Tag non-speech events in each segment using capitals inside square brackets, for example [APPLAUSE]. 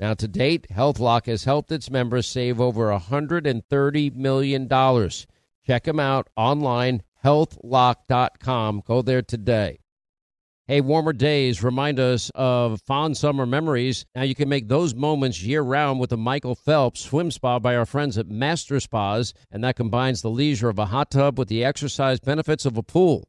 Now, to date, HealthLock has helped its members save over $130 million. Check them out online, healthlock.com. Go there today. Hey, warmer days remind us of fond summer memories. Now you can make those moments year round with the Michael Phelps Swim Spa by our friends at Master Spas, and that combines the leisure of a hot tub with the exercise benefits of a pool.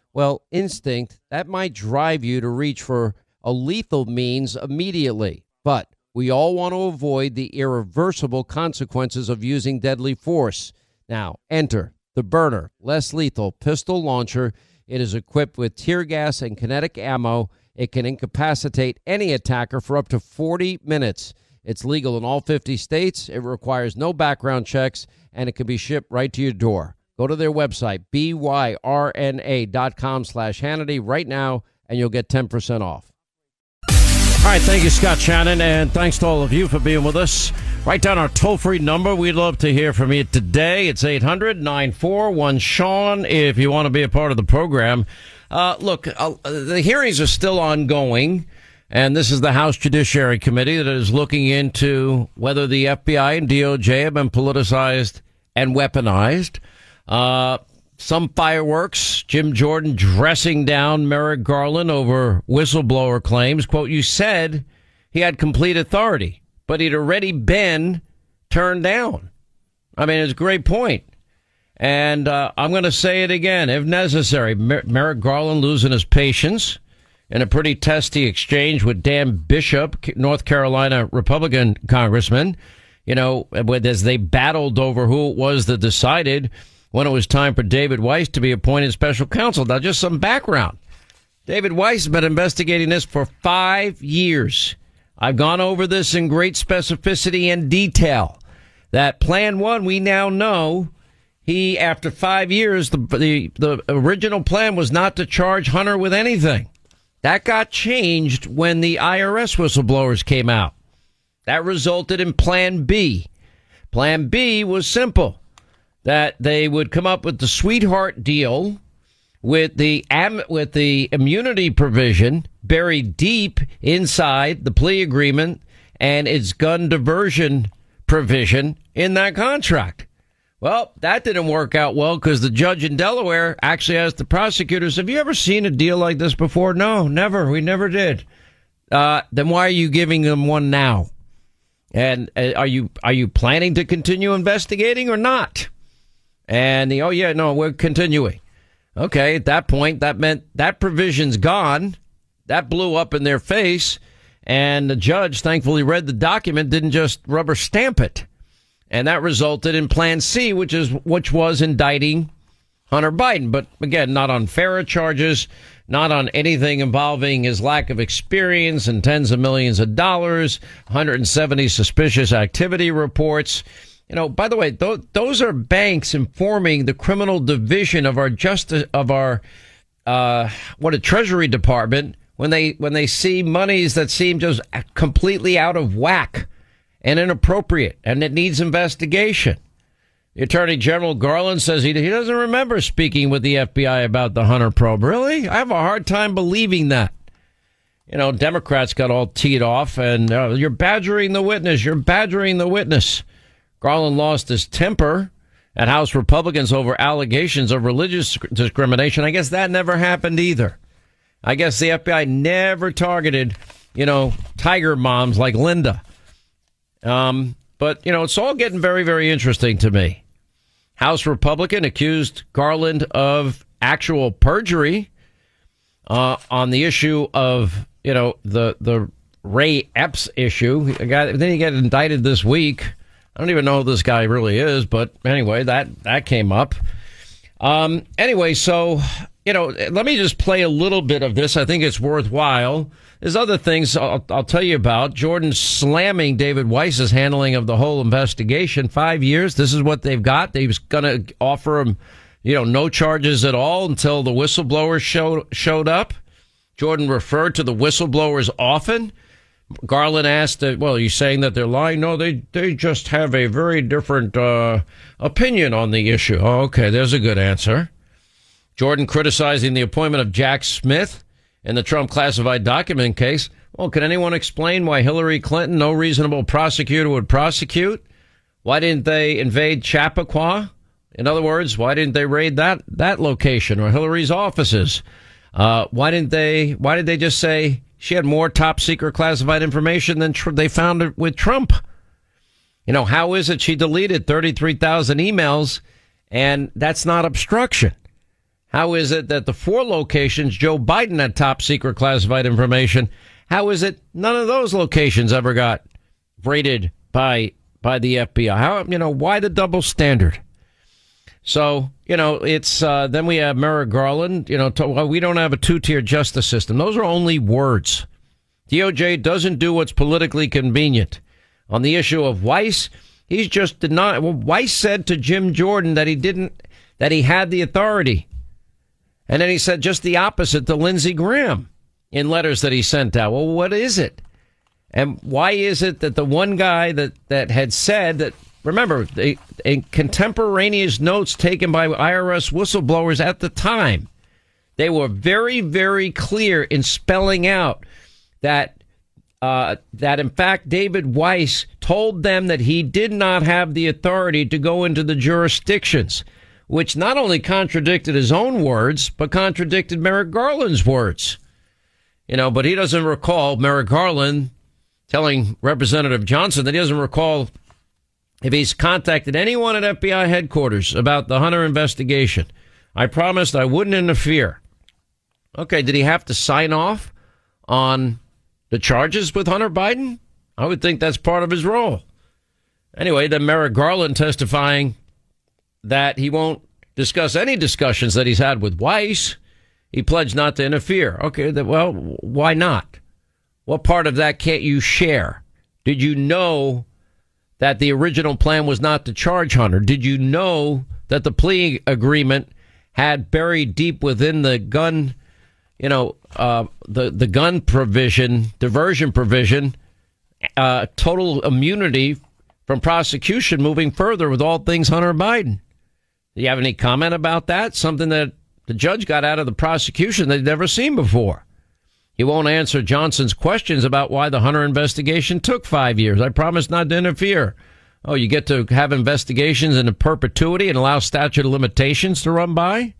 well, instinct, that might drive you to reach for a lethal means immediately. But we all want to avoid the irreversible consequences of using deadly force. Now, enter the Byrna, less lethal pistol launcher. It is equipped with tear gas and kinetic ammo. It can incapacitate any attacker for up to 40 minutes. It's legal in all 50 states. It requires no background checks, and it can be shipped right to your door. Go to their website, byrna.com slash Hannity right now, and you'll get 10% off. All right, thank you, Scott Shannon, and thanks to all of you for being with us. Write down our toll free number. We'd love to hear from you today. It's 800 941 Sean if you want to be a part of the program. Uh, look, uh, the hearings are still ongoing, and this is the House Judiciary Committee that is looking into whether the FBI and DOJ have been politicized and weaponized. Uh, some fireworks. Jim Jordan dressing down Merrick Garland over whistleblower claims. Quote, you said he had complete authority, but he'd already been turned down. I mean, it's a great point. And uh, I'm going to say it again, if necessary. Mer- Merrick Garland losing his patience in a pretty testy exchange with Dan Bishop, North Carolina Republican congressman. You know, as they battled over who it was that decided when it was time for David Weiss to be appointed special counsel. Now, just some background. David Weiss has been investigating this for five years. I've gone over this in great specificity and detail. That plan one, we now know he, after five years, the, the, the original plan was not to charge Hunter with anything. That got changed when the IRS whistleblowers came out. That resulted in Plan B. Plan B was simple that they would come up with the sweetheart deal with the with the immunity provision buried deep inside the plea agreement and its gun diversion provision in that contract. Well, that didn't work out well because the judge in Delaware actually asked the prosecutors, "Have you ever seen a deal like this before?" No, never. We never did. Uh, then why are you giving them one now? And uh, are you are you planning to continue investigating or not? And the, oh, yeah, no, we're continuing. Okay, at that point, that meant that provision's gone. That blew up in their face. And the judge thankfully read the document, didn't just rubber stamp it. And that resulted in Plan C, which is which was indicting Hunter Biden. But again, not on FARA charges, not on anything involving his lack of experience and tens of millions of dollars, 170 suspicious activity reports. You know, by the way, th- those are banks informing the criminal division of our justice of our uh, what a Treasury Department when they when they see monies that seem just completely out of whack and inappropriate, and it needs investigation. The Attorney General Garland says he, he doesn't remember speaking with the FBI about the Hunter probe. Really? I have a hard time believing that. You know, Democrats got all teed off, and uh, you're badgering the witness. You're badgering the witness. Garland lost his temper at House Republicans over allegations of religious discrimination. I guess that never happened either. I guess the FBI never targeted, you know, tiger moms like Linda. Um, but you know, it's all getting very, very interesting to me. House Republican accused Garland of actual perjury uh, on the issue of you know the the Ray Epps issue. Got, then he got indicted this week. I don't even know who this guy really is, but anyway, that that came up. Um, anyway, so you know, let me just play a little bit of this. I think it's worthwhile. There's other things I'll, I'll tell you about. Jordan slamming David Weiss's handling of the whole investigation. Five years. This is what they've got. They was going to offer him, you know, no charges at all until the whistleblowers showed showed up. Jordan referred to the whistleblowers often. Garland asked, "Well, are you saying that they're lying?" No, they they just have a very different uh, opinion on the issue. Oh, okay, there's a good answer. Jordan criticizing the appointment of Jack Smith in the Trump classified document case. Well, can anyone explain why Hillary Clinton, no reasonable prosecutor would prosecute? Why didn't they invade Chappaqua? In other words, why didn't they raid that that location or Hillary's offices? Uh, why didn't they? Why did they just say she had more top secret classified information than tr- they found it with Trump? You know, how is it she deleted thirty three thousand emails, and that's not obstruction? How is it that the four locations Joe Biden had top secret classified information? How is it none of those locations ever got raided by by the FBI? How you know why the double standard? So you know it's uh, then we have Merrick Garland. You know to, well, we don't have a two tier justice system. Those are only words. DOJ doesn't do what's politically convenient on the issue of Weiss. He's just denied. Well, Weiss said to Jim Jordan that he didn't that he had the authority and then he said just the opposite to Lindsey Graham in letters that he sent out. Well, what is it? And why is it that the one guy that, that had said that, remember, they, in contemporaneous notes taken by IRS whistleblowers at the time, they were very, very clear in spelling out that uh, that in fact David Weiss told them that he did not have the authority to go into the jurisdictions which not only contradicted his own words, but contradicted Merrick Garland's words. You know, but he doesn't recall Merrick Garland telling Representative Johnson that he doesn't recall if he's contacted anyone at FBI headquarters about the Hunter investigation. I promised I wouldn't interfere. Okay, did he have to sign off on the charges with Hunter Biden? I would think that's part of his role. Anyway, then Merrick Garland testifying that he won't discuss any discussions that he's had with Weiss. He pledged not to interfere. Okay, well, why not? What part of that can't you share? Did you know that the original plan was not to charge Hunter? Did you know that the plea agreement had buried deep within the gun, you know, uh, the the gun provision, diversion provision, uh, total immunity from prosecution moving further with all things Hunter Biden? Do you have any comment about that? Something that the judge got out of the prosecution they'd never seen before. He won't answer Johnson's questions about why the Hunter investigation took five years. I promise not to interfere. Oh, you get to have investigations in perpetuity and allow statute of limitations to run by?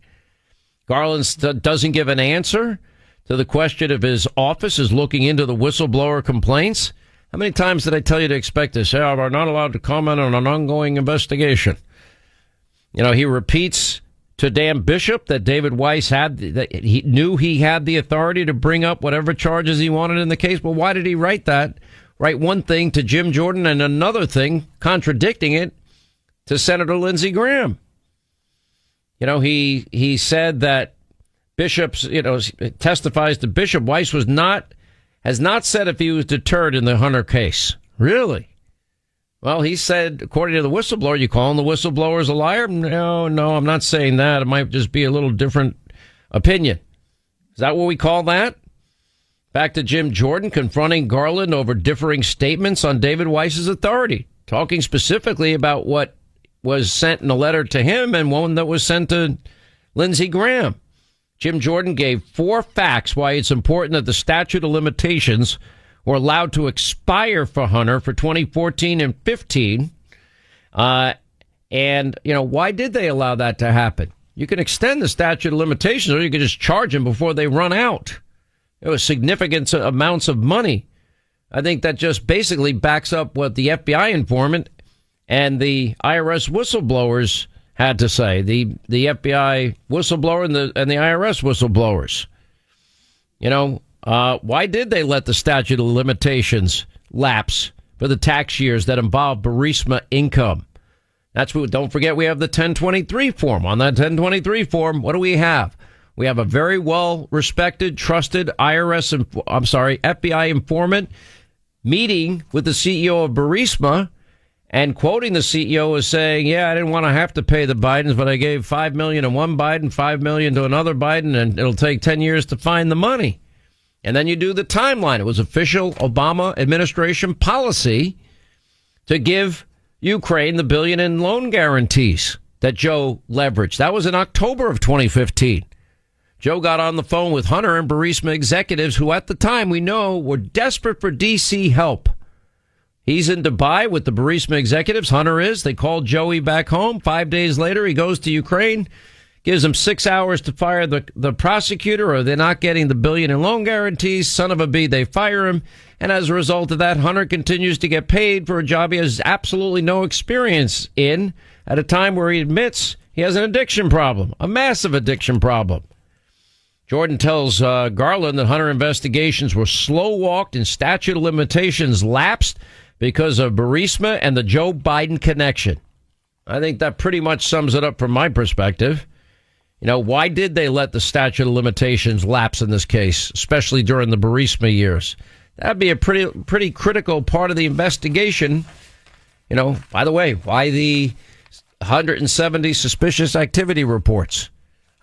Garland st- doesn't give an answer to the question of his office is looking into the whistleblower complaints. How many times did I tell you to expect this? We're not allowed to comment on an ongoing investigation. You know, he repeats to Dan Bishop that David Weiss had that he knew he had the authority to bring up whatever charges he wanted in the case. Well, why did he write that? Write one thing to Jim Jordan and another thing contradicting it to Senator Lindsey Graham. You know, he he said that Bishop's, you know, testifies to Bishop Weiss was not has not said if he was deterred in the Hunter case. Really? Well, he said, according to the whistleblower, you calling the whistleblowers a liar? No, no, I'm not saying that. It might just be a little different opinion. Is that what we call that? Back to Jim Jordan confronting Garland over differing statements on David Weiss's authority, talking specifically about what was sent in a letter to him and one that was sent to Lindsey Graham. Jim Jordan gave four facts why it's important that the statute of limitations were allowed to expire for Hunter for 2014 and 15. Uh, and, you know, why did they allow that to happen? You can extend the statute of limitations or you can just charge them before they run out. It was significant amounts of money I think that just basically backs up what the FBI informant and the IRS whistleblowers had to say. The the FBI whistleblower and the and the IRS whistleblowers. You know, uh, why did they let the statute of limitations lapse for the tax years that involve Burisma income? That's what. Don't forget, we have the 1023 form. On that 1023 form, what do we have? We have a very well respected, trusted IRS. I'm sorry, FBI informant meeting with the CEO of Burisma and quoting the CEO as saying, "Yeah, I didn't want to have to pay the Bidens, but I gave five million to one Biden, five million to another Biden, and it'll take ten years to find the money." And then you do the timeline. It was official Obama administration policy to give Ukraine the billion in loan guarantees that Joe leveraged. That was in October of 2015. Joe got on the phone with Hunter and Burisma executives who at the time we know were desperate for DC help. He's in Dubai with the Burisma executives. Hunter is. They called Joey back home. Five days later, he goes to Ukraine, gives them six hours to fire the, the prosecutor, or they're not getting the billion in loan guarantees. Son of a b, they fire him. And as a result of that, Hunter continues to get paid for a job he has absolutely no experience in at a time where he admits he has an addiction problem, a massive addiction problem. Jordan tells uh, Garland that Hunter investigations were slow walked and statute of limitations lapsed because of Burisma and the Joe Biden connection. I think that pretty much sums it up from my perspective. You know, why did they let the statute of limitations lapse in this case, especially during the Burisma years? That'd be a pretty pretty critical part of the investigation. You know, by the way, why the 170 suspicious activity reports?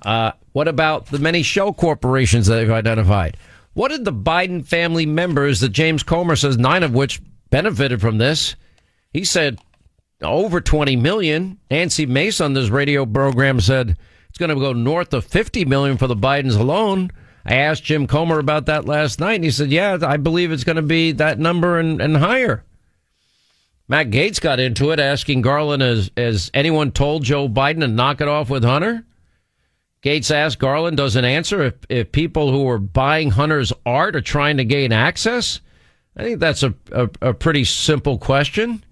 Uh, what about the many shell corporations that they've identified? What did the Biden family members that James Comer says nine of which benefited from this? He said over 20 million. Nancy Mace on this radio program said going to go north of 50 million for the Bidens alone. I asked Jim Comer about that last night, and he said, "Yeah, I believe it's going to be that number and, and higher." Matt Gaetz got into it, asking Garland, "Has has anyone told Joe Biden to knock it off with Hunter?" Gaetz asked Garland doesn't answer if, if people who are buying Hunter's art are trying to gain access. I think that's a, a, a pretty simple question.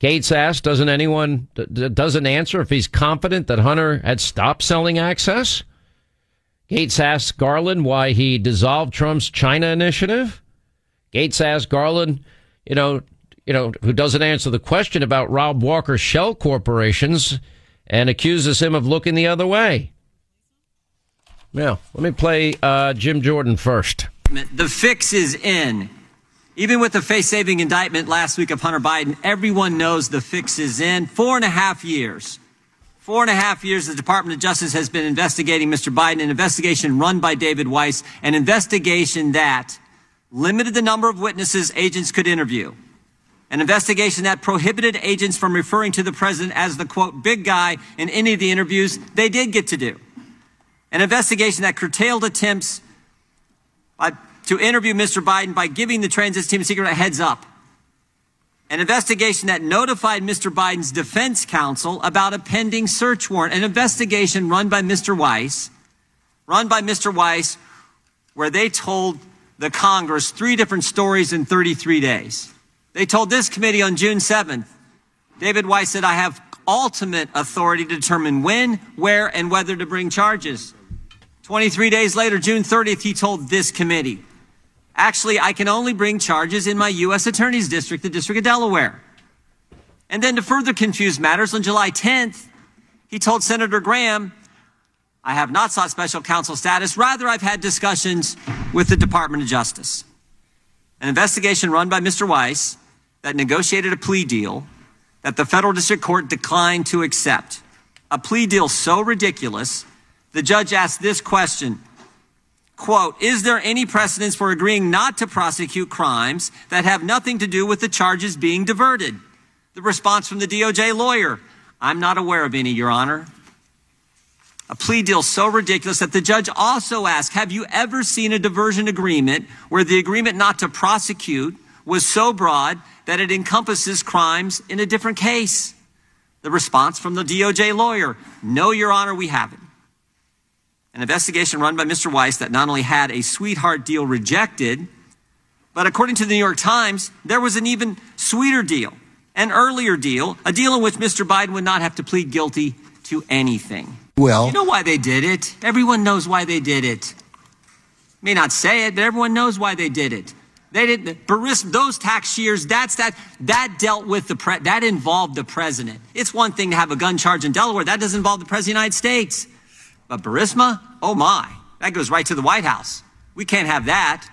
Gaetz asked, doesn't anyone doesn't answer if he's confident that Hunter had stopped selling access? Gaetz asked Garland why he dissolved Trump's China initiative. Gaetz asked Garland, you know, you know, who doesn't answer the question about Rob Walker's shell corporations and accuses him of looking the other way. Now, let me play uh, Jim Jordan first. The fix is in. Even with the face saving indictment last week of Hunter Biden, everyone knows the fix is in. Four and a half years. Four and a half years, the Department of Justice has been investigating Mr. Biden, an investigation run by David Weiss, an investigation that limited the number of witnesses agents could interview an investigation that prohibited agents from referring to the president as the quote big guy in any of the interviews they did get to do. An investigation that curtailed attempts by, to interview Mr. Biden by giving the transit team secret a heads up. An investigation that notified Mr. Biden's defense counsel about a pending search warrant. An investigation run by Mr. Weiss, run by Mr. Weiss, where they told the Congress three different stories in 33 days. They told this committee on June 7th, David Weiss said, I have ultimate authority to determine when, where, and whether to bring charges. 23 days later, June 30th, he told this committee, actually, I can only bring charges in my U.S. Attorney's District, the District of Delaware. And then to further confuse matters, on July 10th, he told Senator Graham, I have not sought special counsel status. Rather, I've had discussions with the Department of Justice. An investigation run by Mr. Weiss that negotiated a plea deal that the federal district court declined to accept. A plea deal so ridiculous, the judge asked this question quote, is there any precedence for agreeing not to prosecute crimes that have nothing to do with the charges being diverted? The response from the DOJ lawyer, I'm not aware of any, Your Honor. A plea deal so ridiculous that the judge also asked, have you ever seen a diversion agreement where the agreement not to prosecute was so broad that it encompasses crimes in a different case? The response from the DOJ lawyer, no, Your Honor, we haven't. An investigation run by Mr. Weiss that not only had a sweetheart deal rejected, But according to the New York Times, there was an even sweeter deal, an earlier deal, a deal in which Mr. Biden would not have to plead guilty to anything. Well, You know why they did it. Everyone knows why they did it. May not say it, but everyone knows why they did it. They didn't. Baris, those tax years. That's that. That dealt with the pre, That involved the president. It's one thing to have a gun charge in Delaware. That doesn't involve the president of the United States. But Burisma, oh my, that goes right to the White House. We can't have that.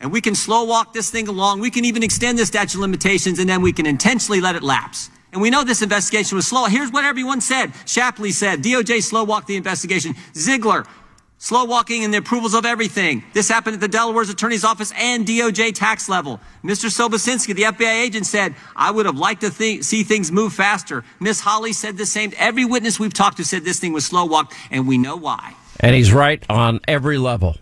And we can slow walk this thing along. We can even extend the statute of limitations, and then we can intentionally let it lapse. And we know this investigation was slow. Here's what everyone said. Shapley said, DOJ slow walked the investigation. Ziegler, slow walking in the approvals of everything. This happened at the Delaware's attorney's office and DOJ tax level. Mr. Sobocinski, the FBI agent, said, I would have liked to th- see things move faster. Miss Holley said the same. Every witness we've talked to said this thing was slow walked, and we know why. And he's right on every level.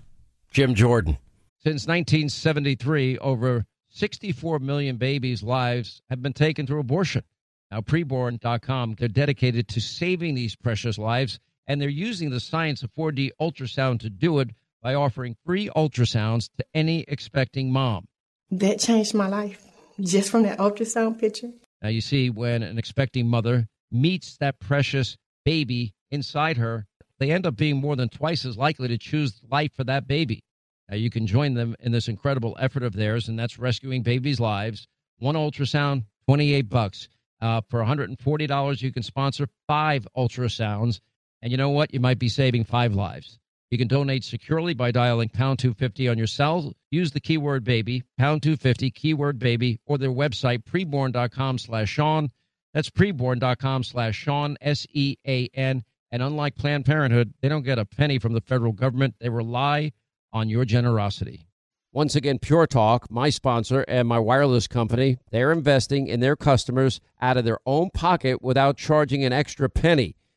Jim Jordan. Since 1973, over 64 million babies' lives have been taken through abortion. Now, preborn.com, they're dedicated to saving these precious lives, and they're using the science of 4D ultrasound to do it by offering free ultrasounds to any expecting mom. That changed my life just from that ultrasound picture. Now, you see, when an expecting mother meets that precious baby inside her, they end up being more than twice as likely to choose life for that baby. Now, you can join them in this incredible effort of theirs, and that's rescuing babies' lives. One ultrasound, 28 bucks. Uh, for $140, you can sponsor five ultrasounds. And you know what? You might be saving five lives. You can donate securely by dialing pound 250 on your cell. Use the keyword baby, pound 250, keyword baby, or their website, preborn.com slash Sean. That's preborn.com slash Sean, S E A N. And unlike Planned Parenthood, they don't get a penny from the federal government. They rely on your generosity. Once again, Pure Talk, my sponsor and my wireless company, they're investing in their customers out of their own pocket without charging an extra penny.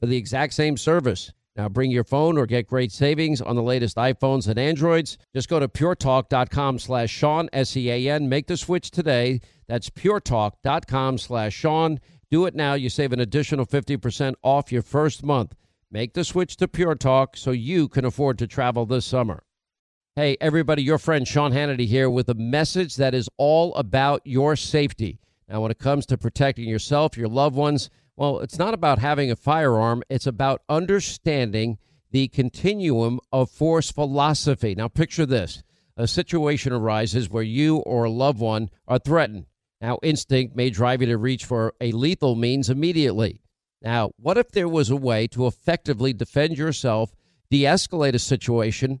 for the exact same service. Now bring your phone or get great savings on the latest iPhones and Androids. Just go to puretalk.com slash Sean, S-E-A-N. Make the switch today. That's puretalk.com slash Sean. Do it now. You save an additional 50% off your first month. Make the switch to Pure Talk so you can afford to travel this summer. Hey, everybody, your friend Sean Hannity here with a message that is all about your safety. Now, when it comes to protecting yourself, your loved ones, well, it's not about having a firearm, it's about understanding the continuum of force philosophy. Now, picture this a situation arises where you or a loved one are threatened. Now, instinct may drive you to reach for a lethal means immediately. Now, what if there was a way to effectively defend yourself, de escalate a situation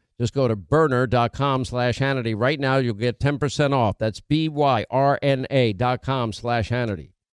Just go to byrna.com slash Hannity. Right now, you'll get 10% off. That's B-Y-R-N-A dot com slash Hannity.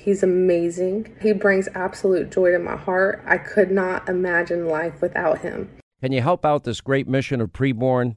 He's amazing. He brings absolute joy to my heart. I could not imagine life without him. Can you help out this great mission of preborn?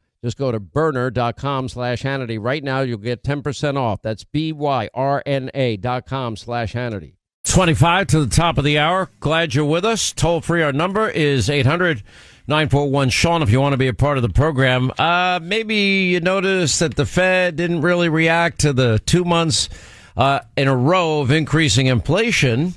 Just go to byrna.com slash Hannity. Right now, you'll get 10% off. That's B-Y-R-N-A dot com slash Hannity. 25 to the top of the hour. Glad you're with us. Toll free. Our number is 800 941 Sean if you want to be a part of the program. Uh, maybe you noticed that the Fed didn't really react to the two months uh, in a row of increasing inflation.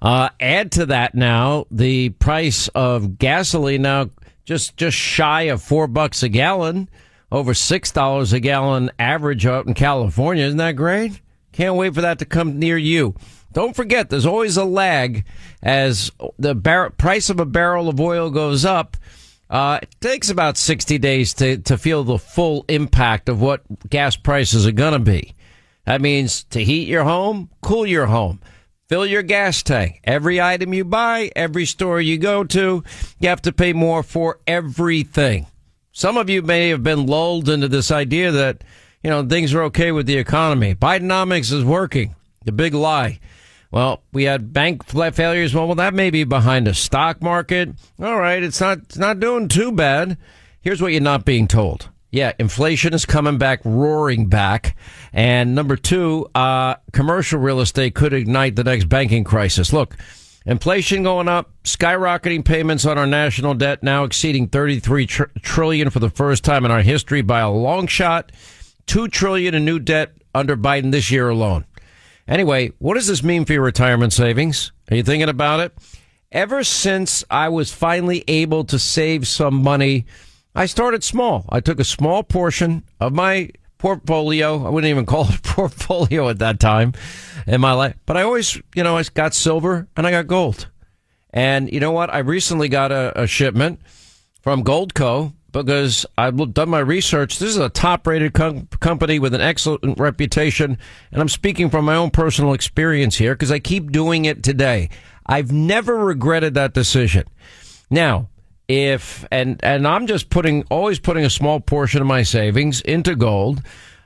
Uh, add to that now the price of gasoline now just just shy of four bucks a gallon, over six dollars a gallon average out in California. Isn't that great? Can't wait for that to come near you. Don't forget, there's always a lag as the bar- price of a barrel of oil goes up. Uh, it takes about 60 days to, to feel the full impact of what gas prices are going to be. That means to heat your home, cool your home. Fill your gas tank. Every item you buy, every store you go to, you have to pay more for everything. Some of you may have been lulled into this idea that, you know, things are okay with the economy. Bidenomics is working. The big lie. Well, we had bank failures. Well, well, that may be behind the stock market. All right, it's not it's not doing too bad. Here's what you're not being told. Yeah, inflation is coming back, roaring back. And number two, uh, commercial real estate could ignite the next banking crisis. Look, inflation going up, skyrocketing payments on our national debt now exceeding 33 tr- trillion for the first time in our history by a long shot. 2 trillion in new debt under Biden this year alone. Anyway, what does this mean for your retirement savings? Are you thinking about it? Ever since I was finally able to save some money I started small. I took a small portion of my portfolio. I wouldn't even [LAUGHS] call it portfolio at that time in my life, but I always, you know, I got silver and I got gold. And you know what? I recently got a, a shipment from Goldco because I've done my research. This is a top rated com- company with an excellent reputation. And I'm speaking from my own personal experience here because I keep doing it today. I've never regretted that decision. Now, if and and I'm just putting always putting a small portion of my savings into gold.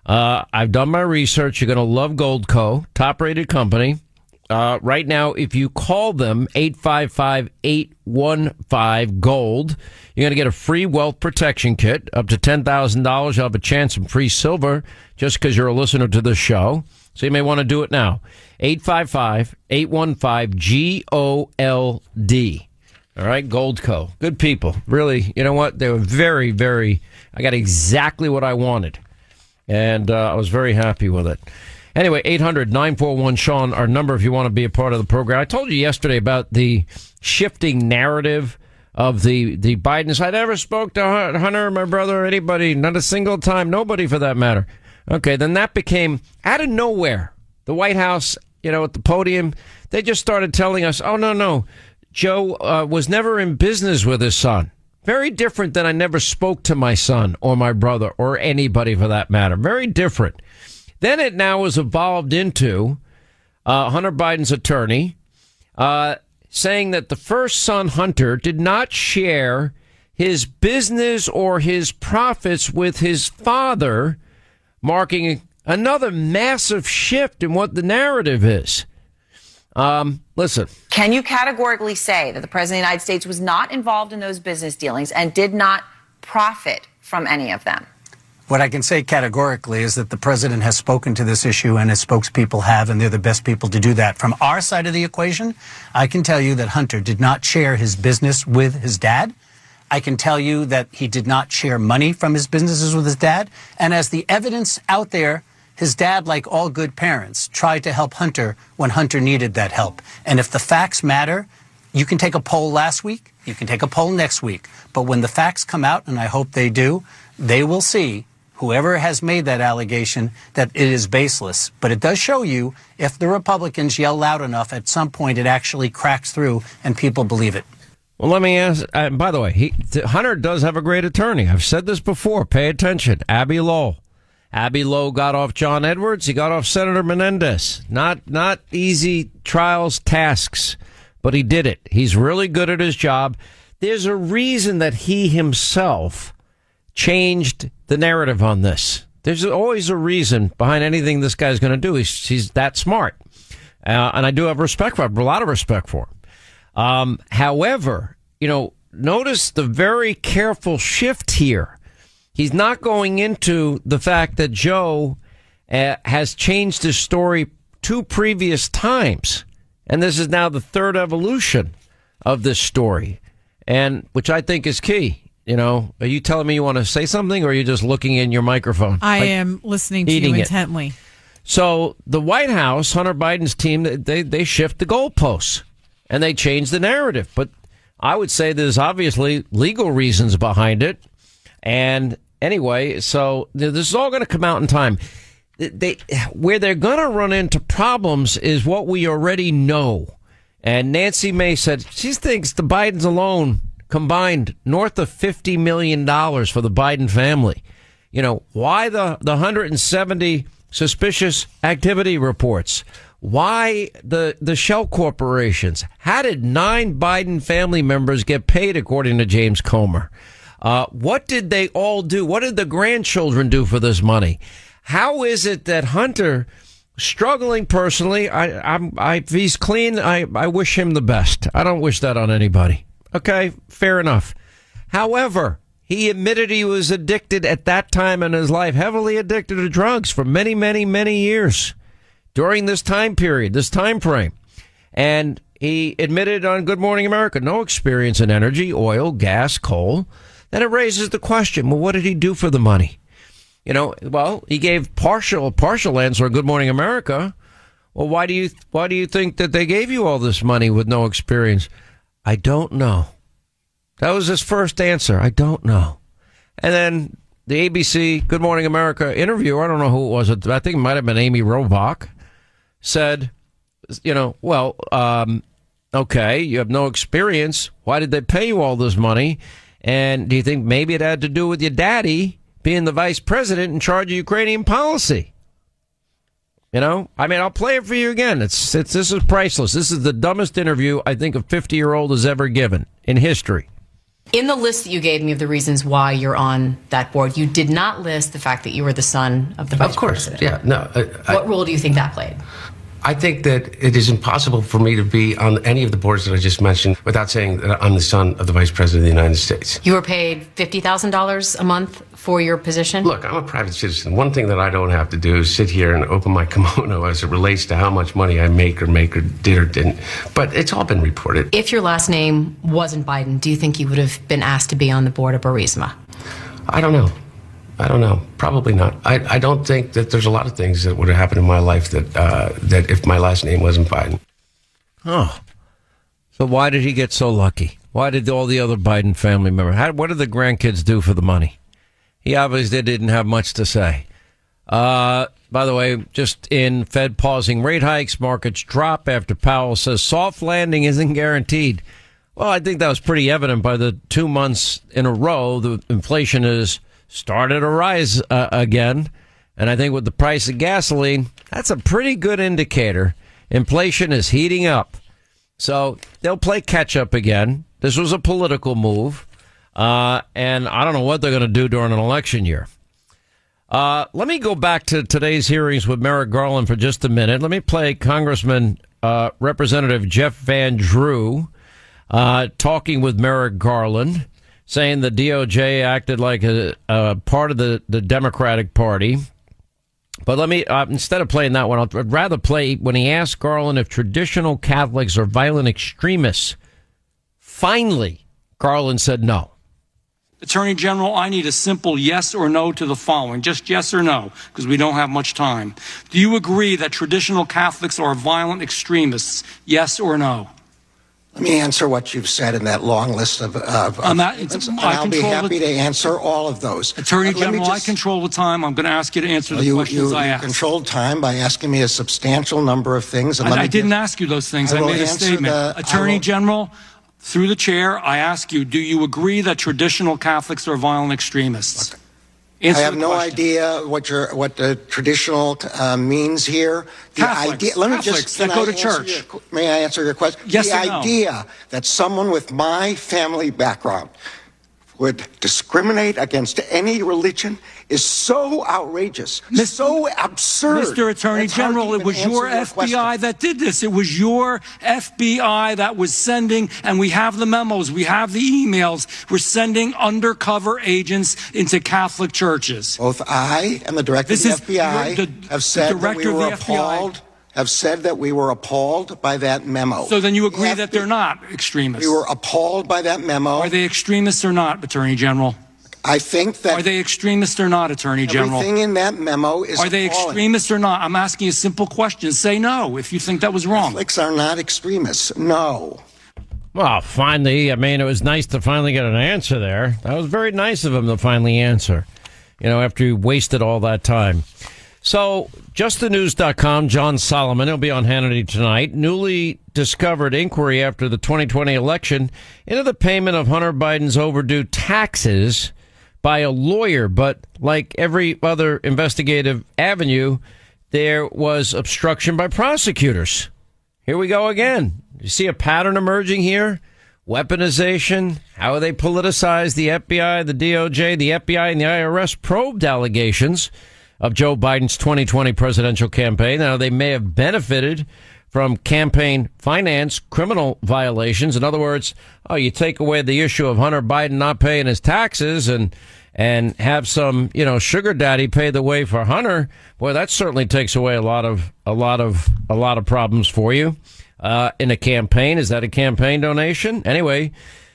Uh, I've done my research. You're going to love Goldco, top rated company. Uh, right now, if you call them 855 815 Gold, you're going to get a free wealth protection kit up to $10,000. You'll have a chance of free silver just because you're a listener to the show. So you may want to do it now. 855 815 G O L D. All right, Goldco. Good people. Really, you know what? They were very, very, I got exactly what I wanted. And uh, I was very happy with it. Anyway, 800 941 Sean, our number if you want to be a part of the program. I told you yesterday about the shifting narrative of the, the Bidens. I never spoke to Hunter, my brother, anybody, not a single time, nobody for that matter. Okay, then that became out of nowhere. The White House, you know, at the podium, they just started telling us, oh, no, no Joe uh, was never in business with his son. Very different than I never spoke to my son or my brother or anybody for that matter. Very different. Then it now has evolved into uh, Hunter Biden's attorney uh, saying that the first son, Hunter, did not share his business or his profits with his father, marking another massive shift in what the narrative is. Um, listen. Can you categorically say that the President of the United States was not involved in those business dealings and did not profit from any of them? What I can say categorically is that the president has spoken to this issue and his spokespeople have, and they're the best people to do that. From our side of the equation, I can tell you that Hunter did not share his business with his dad. I can tell you that he did not share money from his businesses with his dad. And as the evidence out there, his dad, like all good parents, tried to help Hunter when Hunter needed that help. And if the facts matter, you can take a poll last week, you can take a poll next week. But when the facts come out, and I hope they do, they will see whoever has made that allegation that it is baseless. But it does show you if the Republicans yell loud enough, at some point it actually cracks through and people believe it. Well, let me ask. Uh, by the way, he, Hunter does have a great attorney. I've said this before. Pay attention. Abbe Lowell. Abbe Lowell got off John Edwards. He got off Senator Menendez. Not not easy trials tasks, but he did it. He's really good at his job. There's a reason that he himself changed the narrative on this. There's always a reason behind anything this guy's going to do. He's, he's that smart. Uh, and I do have respect for him, a lot of respect for him. Um, however, you know, notice the very careful shift here. He's not going into the fact that Joe uh, has changed his story two previous times. And this is now the third evolution of this story, and which I think is key. You know, are you telling me you want to say something or are you just looking in your microphone? I like am listening to you intently. It. So the White House, Hunter Biden's team, they, they shift the goalposts and they change the narrative. But I would say there's obviously legal reasons behind it. And anyway, so this is all going to come out in time. They, where they're going to run into problems is what we already know. And Nancy Mace said she thinks the Bidens alone combined north of $50 million for the Biden family. You know, why the, the 170 suspicious activity reports? Why the, the shell corporations? How did nine Biden family members get paid, according to James Comer? Uh, what did they all do? What did the grandchildren do for this money? How is it that Hunter, struggling personally, I, I'm, I, if he's clean, I, I wish him the best. I don't wish that on anybody. Okay, fair enough. However, he admitted he was addicted at that time in his life, heavily addicted to drugs for many, many, many years during this time period, this time frame. And he admitted on Good Morning America, no experience in energy, oil, gas, coal. Then it raises the question, well, what did he do for the money? You know, well, he gave partial partial answer Good Morning America. Well, why do you why do you think that they gave you all this money with no experience? I don't know. That was his first answer. I don't know. And then the ABC Good Morning America interviewer, I don't know who it was, I think it might have been Amy Robach, said, you know, well, um, okay, you have no experience. Why did they pay you all this money? And do you think maybe it had to do with your daddy being the vice president in charge of Ukrainian policy? You know, I mean, I'll play it for you again. It's, it's this is priceless. This is the dumbest interview I think a 50 year old has ever given in history. In the list that you gave me of the reasons why you're on that board, you did not list the fact that you were the son of the vice president. Of course, president. yeah, no. I, what role do you think that played? I think that it is impossible for me to be on any of the boards that I just mentioned without saying that I'm the son of the Vice President of the United States. You were paid $50,000 a month for your position? Look, I'm a private citizen. One thing that I don't have to do is sit here and open my [LAUGHS] kimono as it relates to how much money I make or make or did or didn't. But it's all been reported. If your last name wasn't Biden, do you think you would have been asked to be on the board of Burisma? I don't know. I don't know. Probably not. I, I don't think that there's a lot of things that would have happened in my life that uh, that if my last name wasn't Biden. Oh, so why did he get so lucky? Why did all the other Biden family members? How, what did the grandkids do for the money? He obviously didn't have much to say. Uh, by the way, just in Fed pausing rate hikes, markets drop after Powell says soft landing isn't guaranteed. Well, I think that was pretty evident by the two months in a row. The inflation has started to rise uh, again. And I think with the price of gasoline, that's a pretty good indicator. Inflation is heating up. So they'll play catch up again. This was a political move. Uh, and I don't know what they're going to do during an election year. Uh, let me go back to today's hearings with Merrick Garland for just a minute. Let me play Congressman uh, Representative Jeff Van Drew uh, talking with Merrick Garland, saying the DOJ acted like a, a part of the, the Democratic Party. But let me, uh, instead of playing that one, I'd rather play when he asked Garland if traditional Catholics are violent extremists. Finally, Garland said no. Attorney General, I need a simple yes or no to the following. Just yes or no, because we don't have much time. Do you agree that traditional Catholics are violent extremists? Yes or no? Let me answer what you've said in that long list of. of, of not, and I'll be happy the, to answer all of those. Attorney General, just, I control the time. I'm going to ask you to answer the you, questions you, I you asked. controlled time by asking me a substantial number of things. And I, I didn't ask you those things. I, I made a statement. The, Attorney General, through the chair, I ask you: Do you agree that traditional Catholics are violent extremists? Answer I have no question. idea what your what the traditional uh, means here. The Catholics, idea. Let me just that go to church. Your, may I answer your question? Yes The no? idea that someone with my family background would discriminate against any religion is so outrageous, Mr. so absurd. Mr. Attorney General, it was your, your FBI question. that did this. It was your FBI that was sending, and we have the memos, we have the emails. We're sending undercover agents into Catholic churches. Both I and the director this of the FBI the, have said that we were appalled. FBI have said that we were appalled by that memo. So then you agree the that they're not extremists? We were appalled by that memo. Are they extremists or not, Attorney General? I think that. Are they extremists or not, Attorney General? Everything in that memo is. Are they appalling. extremists or not? I'm asking a simple question. Say no if you think that was wrong. Catholics are not extremists. No. Well, finally, I mean, it was nice to finally get an answer there. That was very nice of him to finally answer, you know, after he wasted all that time. So, justthenews.com, John Solomon, he'll be on Hannity tonight. Newly discovered inquiry after the 2020 election into the payment of Hunter Biden's overdue taxes by a lawyer. But like every other investigative avenue, there was obstruction by prosecutors. Here we go again. You see a pattern emerging here? Weaponization, how they politicized the FBI, the DOJ, the FBI, and the IRS probed allegations of Joe Biden's 2020 presidential campaign. Now, they may have benefited from campaign finance criminal violations. In other words, oh, you take away the issue of Hunter Biden not paying his taxes and and have some, you know, sugar daddy pay the way for Hunter. Boy, that certainly takes away a lot of a lot of a lot of problems for you uh, in a campaign. Is that a campaign donation? Anyway,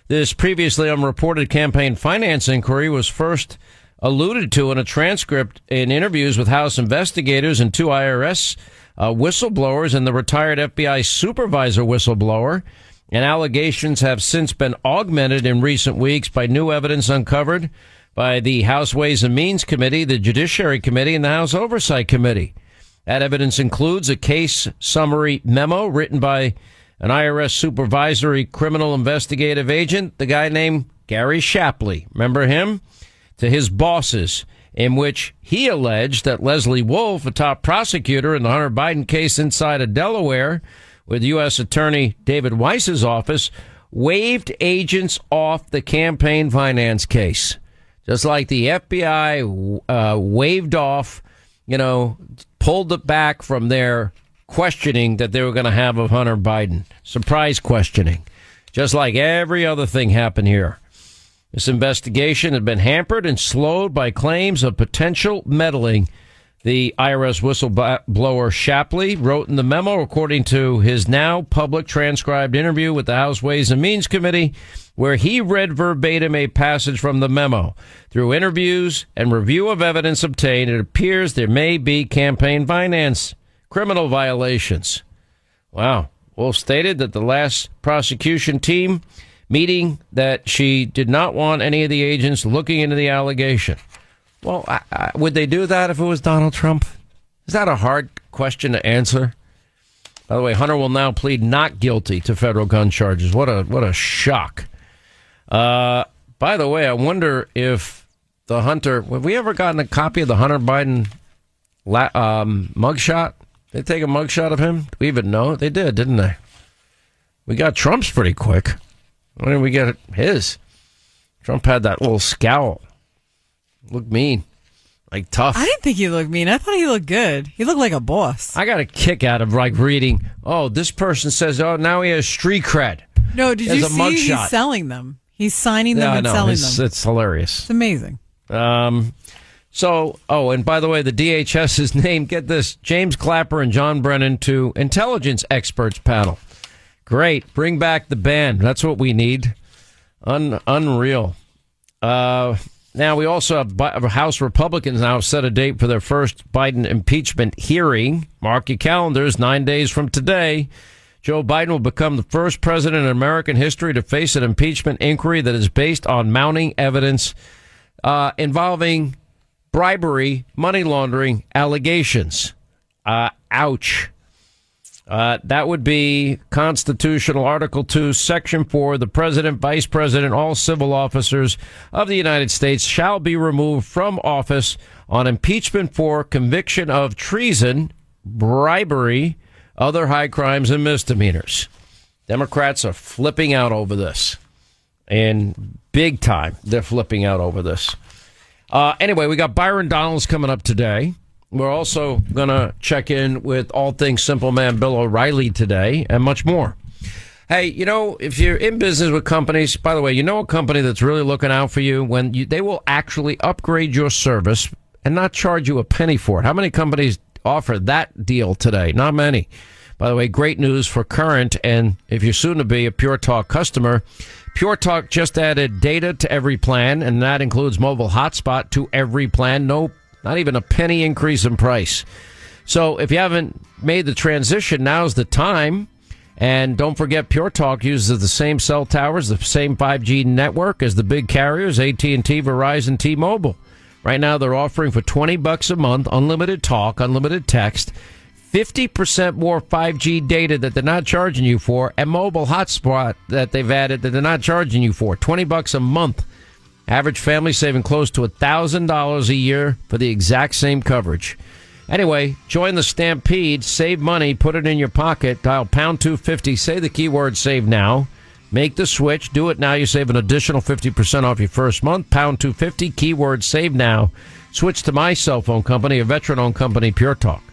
this previously unreported campaign finance inquiry was first alluded to in a transcript in interviews with House investigators and two IRS uh, whistleblowers and the retired FBI supervisor whistleblower. And allegations have since been augmented in recent weeks by new evidence uncovered by the House Ways and Means Committee, the Judiciary Committee, and the House Oversight Committee. That evidence includes a case summary memo written by an IRS supervisory criminal investigative agent, the guy named Gary Shapley. Remember him? To his bosses, in which he alleged that Lesley Wolf, a top prosecutor in the Hunter Biden case inside of Delaware with U.S. Attorney David Weiss's office, waived agents off the campaign finance case. Just like the FBI uh, waved off, you know, pulled it back from their questioning that they were going to have of Hunter Biden. Surprise questioning. Just like every other thing happened here. This investigation had been hampered and slowed by claims of potential meddling. The IRS whistleblower Shapley wrote in the memo, according to his now public transcribed interview with the House Ways and Means Committee, where he read verbatim a passage from the memo. Through interviews and review of evidence obtained, it appears there may be campaign finance criminal violations. Wow. Wolf stated that the last prosecution team meeting that she did not want any of the agents looking into the allegation. Well, I, I, would they do that if it was Donald Trump? Is that a hard question to answer? By the way, Hunter will now plead not guilty to federal gun charges. What a what a shock. Uh, by the way, I wonder if the Hunter have we ever gotten a copy of the Hunter Biden la- um, mugshot? They take a mugshot of him. Do we even know they did, didn't they? We got Trump's pretty quick. When did we get his? Trump had that little scowl. Looked mean. Like tough. I didn't think he looked mean. I thought he looked good. He looked like a boss. I got a kick out of like reading. Oh, this person says, "Oh, now he has street cred." No, did you see? He's selling them. He's signing them yeah, and no, selling it's, them. It's hilarious. It's amazing. Um, so, oh, and by the way, the DHS is [LAUGHS] named. Get this: James Clapper and John Brennan to intelligence experts panel. Great, bring back the band. That's what we need. Un- unreal. Uh, now, we also have House Republicans now set a date for their first Biden impeachment hearing. Mark your calendars, nine days from today. Joe Biden will become the first president in American history to face an impeachment inquiry that is based on mounting evidence uh, involving bribery, money laundering allegations. Uh, ouch. Uh, that would be constitutional Article 2, Section 4. The president, vice president, all civil officers of the United States shall be removed from office on impeachment for conviction of treason, bribery, other high crimes, and misdemeanors. Democrats are flipping out over this. And big time, they're flipping out over this. Uh, anyway, we got Byron Donalds coming up today. We're also going to check in with all things Simple Man Bill O'Reilly today and much more. Hey, you know, if you're in business with companies, by the way, you know a company that's really looking out for you when you, they will actually upgrade your service and not charge you a penny for it. How many companies offer that deal today? Not many. By the way, great news for current and if you're soon to be a Pure Talk customer, Pure Talk just added data to every plan, and that includes mobile hotspot to every plan. No not even a penny increase in price. So if you haven't made the transition, now's the time. And don't forget, Pure Talk uses the same cell towers, the same 5G network as the big carriers, AT&T, Verizon, T-Mobile. Right now, they're offering for 20 bucks a month, unlimited talk, unlimited text, 50% more 5G data that they're not charging you for, and mobile hotspot that they've added that they're not charging you for. 20 bucks a month. Average family saving close to $1,000 a year for the exact same coverage. Anyway, join the stampede, save money, put it in your pocket, dial pound 250, say the keyword save now. Make the switch. Do it now. You save an additional 50% off your first month. Pound 250, keyword save now. Switch to my cell phone company, a veteran owned company, Pure Talk.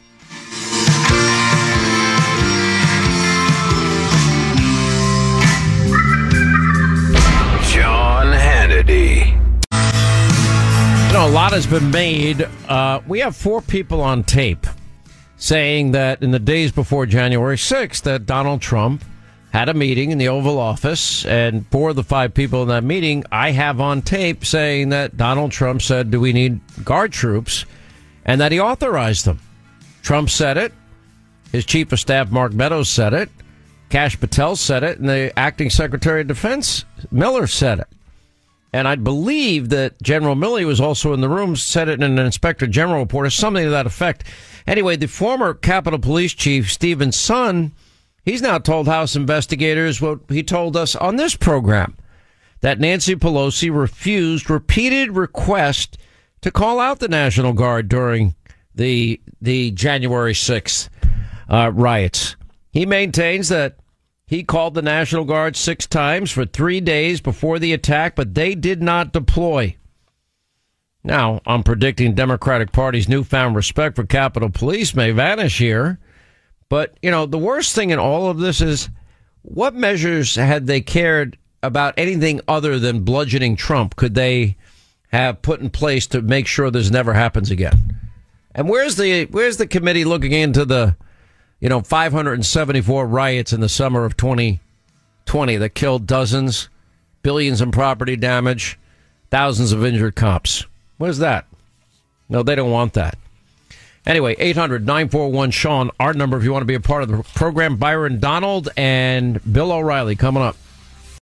A lot has been made. Uh, we have four people on tape saying that in the days before January 6th that Donald Trump had a meeting in the Oval Office, and four of the five people in that meeting, I have on tape saying that Donald Trump said, "Do we need guard troops?" and that he authorized them. Trump said it. His chief of staff, Mark Meadows, said it. Kash Patel said it, and the acting Secretary of Defense, Miller, said it. And I believe that General Milley was also in the room, said it in an inspector general report or something to that effect. Anyway, the former Capitol Police Chief, Steven Sund, he's now told House investigators what he told us on this program that Nancy Pelosi refused repeated requests to call out the National Guard during the the January 6th uh, riots. He maintains that he called the National Guard six times for three days before the attack, but they did not deploy. Now, I'm predicting Democratic Party's newfound respect for Capitol Police may vanish here. But, you know, the worst thing in all of this is what measures had they cared about anything other than bludgeoning Trump could they have put in place to make sure this never happens again? And where's the where's the committee looking into the you know, 574 riots in the summer of 2020 that killed dozens, billions in property damage, thousands of injured cops. What is that? No, they don't want that. Anyway, 800 941 Sean, our number if you want to be a part of the program. Byron Donald and Bill O'Reilly coming up.